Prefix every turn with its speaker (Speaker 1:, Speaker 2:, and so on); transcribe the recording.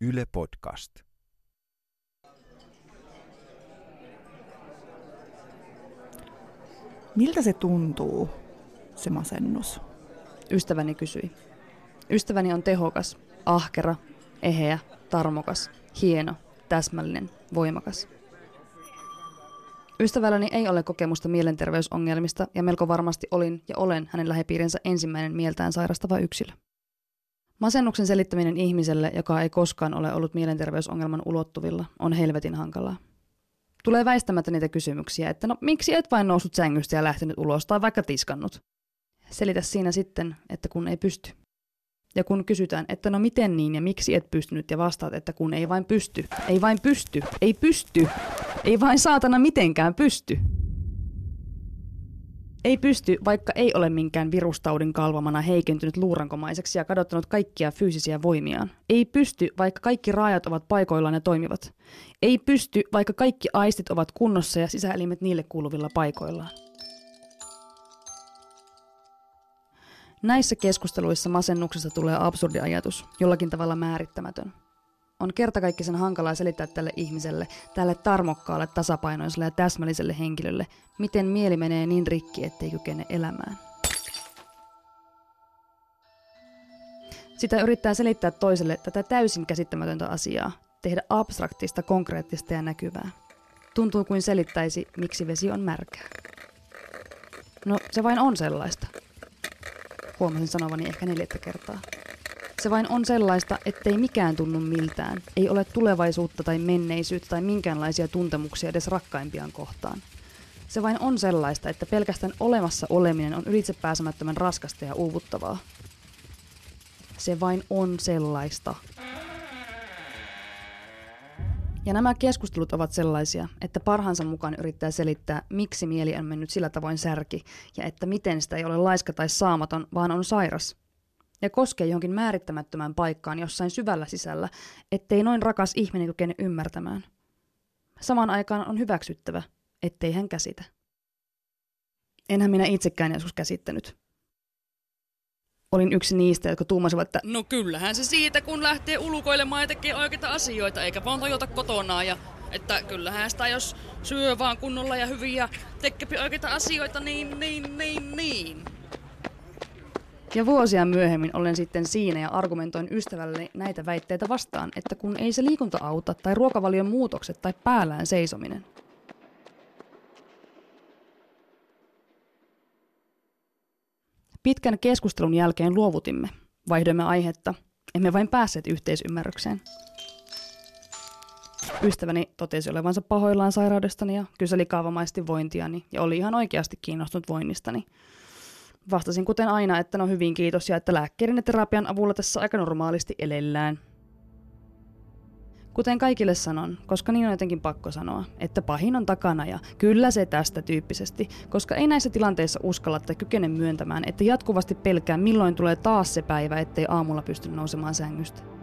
Speaker 1: Yle Podcast.
Speaker 2: Miltä se tuntuu, se masennus?
Speaker 3: Ystäväni kysyi. Ystäväni on tehokas, ahkera, eheä, tarmokas, hieno, täsmällinen, voimakas. Ystävälläni ei ole kokemusta mielenterveysongelmista ja melko varmasti olin ja olen hänen lähipiirinsä ensimmäinen mieltään sairastava yksilö. Masennuksen selittäminen ihmiselle, joka ei koskaan ole ollut mielenterveysongelman ulottuvilla, on helvetin hankalaa. Tulee väistämättä niitä kysymyksiä, että no miksi et vain noussut sängystä ja lähtenyt ulos tai vaikka tiskannut? Selitä siinä sitten, että kun ei pysty. Ja kun kysytään, että no miten niin ja miksi et pystynyt ja vastaat, että kun ei vain pysty, ei vain pysty, ei pysty, ei vain saatana mitenkään pysty. Ei pysty, vaikka ei ole minkään virustaudin kalvamana heikentynyt luurankomaiseksi ja kadottanut kaikkia fyysisiä voimiaan. Ei pysty, vaikka kaikki raajat ovat paikoillaan ja toimivat. Ei pysty, vaikka kaikki aistit ovat kunnossa ja sisäelimet niille kuuluvilla paikoillaan. Näissä keskusteluissa masennuksesta tulee absurdi ajatus, jollakin tavalla määrittämätön. On kertakaikkisen hankalaa selittää tälle ihmiselle, tälle tarmokkaalle, tasapainoiselle ja täsmälliselle henkilölle, miten mieli menee niin rikki, ettei kykene elämään. Sitä yrittää selittää toiselle tätä täysin käsittämätöntä asiaa, tehdä abstraktista, konkreettista ja näkyvää. Tuntuu kuin selittäisi, miksi vesi on märkää. No, se vain on sellaista. Huomasin sanovani ehkä neljättä kertaa. Se vain on sellaista, ettei mikään tunnu miltään. Ei ole tulevaisuutta tai menneisyyttä tai minkäänlaisia tuntemuksia edes rakkaimpiaan kohtaan. Se vain on sellaista, että pelkästään olemassa oleminen on ylitsepääsemättömän raskasta ja uuvuttavaa. Se vain on sellaista. Ja nämä keskustelut ovat sellaisia, että parhaansa mukaan yrittää selittää, miksi mieli on mennyt sillä tavoin särki, ja että miten sitä ei ole laiska tai saamaton, vaan on sairas. Ja koskee johonkin määrittämättömään paikkaan jossain syvällä sisällä, ettei noin rakas ihminen kykene ymmärtämään. Samaan aikaan on hyväksyttävä, ettei hän käsitä. Enhän minä itsekään joskus käsittänyt. Olin yksi niistä, jotka tuumasivat, että
Speaker 4: No kyllähän se siitä, kun lähtee ulkoilemaan ja tekee oikeita asioita, eikä vaan tajota kotonaan. Ja että kyllähän sitä, jos syö vaan kunnolla ja hyvin ja tekee oikeita asioita, niin, niin, niin, niin.
Speaker 3: Ja vuosia myöhemmin olen sitten siinä ja argumentoin ystävälleni näitä väitteitä vastaan, että kun ei se liikunta auta tai ruokavalion muutokset tai päällään seisominen. Pitkän keskustelun jälkeen luovutimme. Vaihdoimme aihetta. Emme vain päässeet yhteisymmärrykseen. Ystäväni totesi olevansa pahoillaan sairaudestani ja kyseli kaavamaisesti vointiani ja oli ihan oikeasti kiinnostunut voinnistani. Vastasin kuten aina, että no hyvin kiitos ja että lääkkeiden ja terapian avulla tässä aika normaalisti elellään. Kuten kaikille sanon, koska niin on jotenkin pakko sanoa, että pahin on takana ja kyllä se tästä tyyppisesti, koska ei näissä tilanteissa uskalla tai kykene myöntämään, että jatkuvasti pelkää milloin tulee taas se päivä, ettei aamulla pysty nousemaan sängystä.